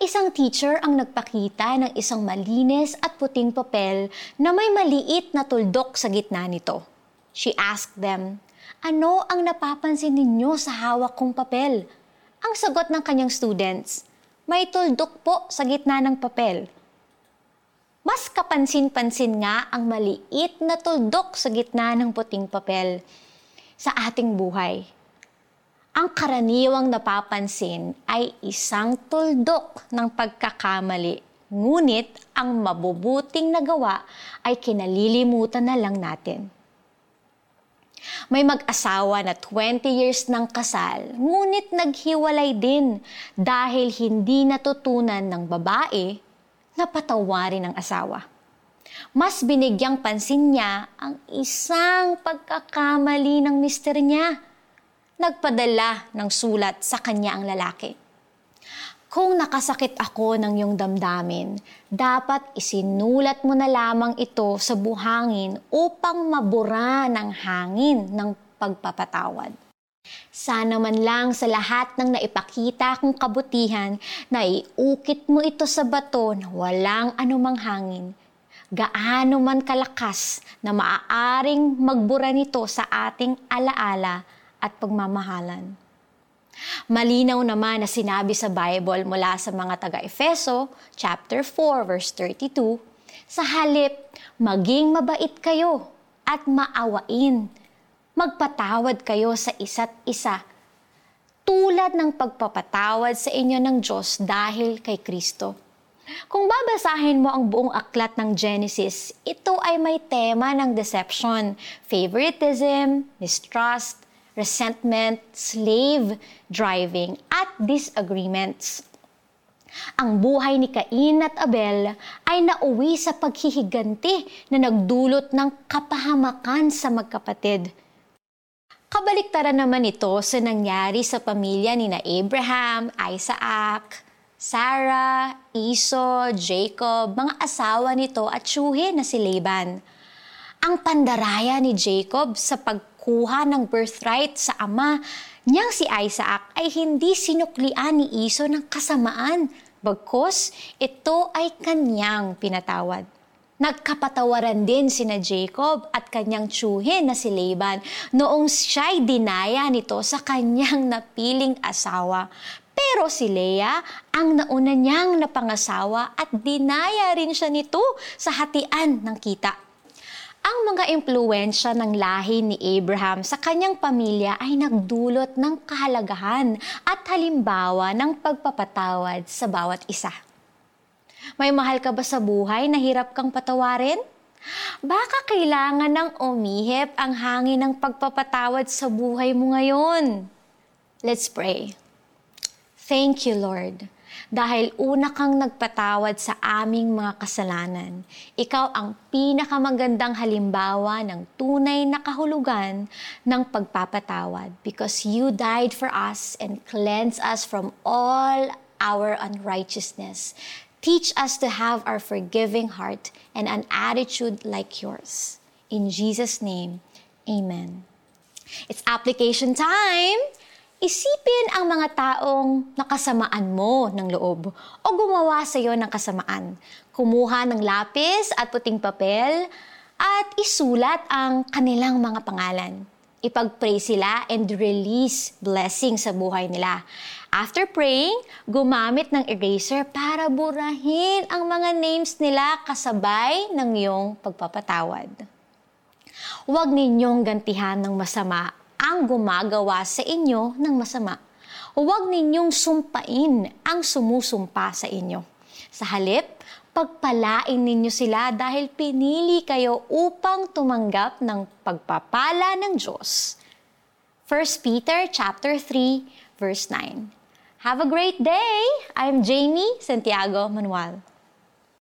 Isang teacher ang nagpakita ng isang malinis at puting papel na may maliit na tuldok sa gitna nito. She asked them, Ano ang napapansin ninyo sa hawak kong papel? Ang sagot ng kanyang students, May tuldok po sa gitna ng papel. Mas kapansin-pansin nga ang maliit na tuldok sa gitna ng puting papel sa ating buhay ang karaniwang napapansin ay isang tuldok ng pagkakamali. Ngunit ang mabubuting nagawa ay kinalilimutan na lang natin. May mag-asawa na 20 years ng kasal, ngunit naghiwalay din dahil hindi natutunan ng babae na patawarin ang asawa. Mas binigyang pansin niya ang isang pagkakamali ng mister niya nagpadala ng sulat sa kanya ang lalaki. Kung nakasakit ako ng iyong damdamin, dapat isinulat mo na lamang ito sa buhangin upang mabura ng hangin ng pagpapatawad. Sana man lang sa lahat ng naipakita kong kabutihan na iukit mo ito sa bato na walang anumang hangin. Gaano man kalakas na maaaring magbura nito sa ating alaala at pagmamahalan. Malinaw naman na sinabi sa Bible mula sa mga taga-Efeso, chapter 4, verse 32, sa halip, maging mabait kayo at maawain. Magpatawad kayo sa isa't isa tulad ng pagpapatawad sa inyo ng Diyos dahil kay Kristo. Kung babasahin mo ang buong aklat ng Genesis, ito ay may tema ng deception, favoritism, mistrust, resentment, slave driving, at disagreements. Ang buhay ni Cain at Abel ay nauwi sa paghihiganti na nagdulot ng kapahamakan sa magkapatid. Kabaliktaran naman ito sa nangyari sa pamilya ni na Abraham, Isaac, Sarah, Esau, Jacob, mga asawa nito at syuhin na si Laban. Ang pandaraya ni Jacob sa pag pagkuha ng birthright sa ama niyang si Isaac ay hindi sinuklian ni Iso ng kasamaan, bagkos ito ay kanyang pinatawad. Nagkapatawaran din sina Jacob at kanyang tsuhin na si Laban noong siya'y dinaya nito sa kanyang napiling asawa. Pero si Leah ang nauna niyang napangasawa at dinaya rin siya nito sa hatian ng kita. Ang mga impluensya ng lahi ni Abraham sa kanyang pamilya ay nagdulot ng kahalagahan at halimbawa ng pagpapatawad sa bawat isa. May mahal ka ba sa buhay na hirap kang patawarin? Baka kailangan ng umihip ang hangin ng pagpapatawad sa buhay mo ngayon. Let's pray. Thank you, Lord dahil una kang nagpatawad sa aming mga kasalanan. Ikaw ang pinakamagandang halimbawa ng tunay na kahulugan ng pagpapatawad because you died for us and cleansed us from all our unrighteousness. Teach us to have our forgiving heart and an attitude like yours. In Jesus' name, Amen. It's application time! Isipin ang mga taong nakasamaan mo ng loob o gumawa sa iyo ng kasamaan. Kumuha ng lapis at puting papel at isulat ang kanilang mga pangalan. Ipag-pray sila and release blessing sa buhay nila. After praying, gumamit ng eraser para burahin ang mga names nila kasabay ng iyong pagpapatawad. Huwag ninyong gantihan ng masama ang gumagawa sa inyo ng masama. Huwag ninyong sumpain ang sumusumpa sa inyo. Sa halip, pagpalain ninyo sila dahil pinili kayo upang tumanggap ng pagpapala ng Diyos. 1 Peter chapter 3 verse 9. Have a great day. I'm Jamie Santiago Manuel.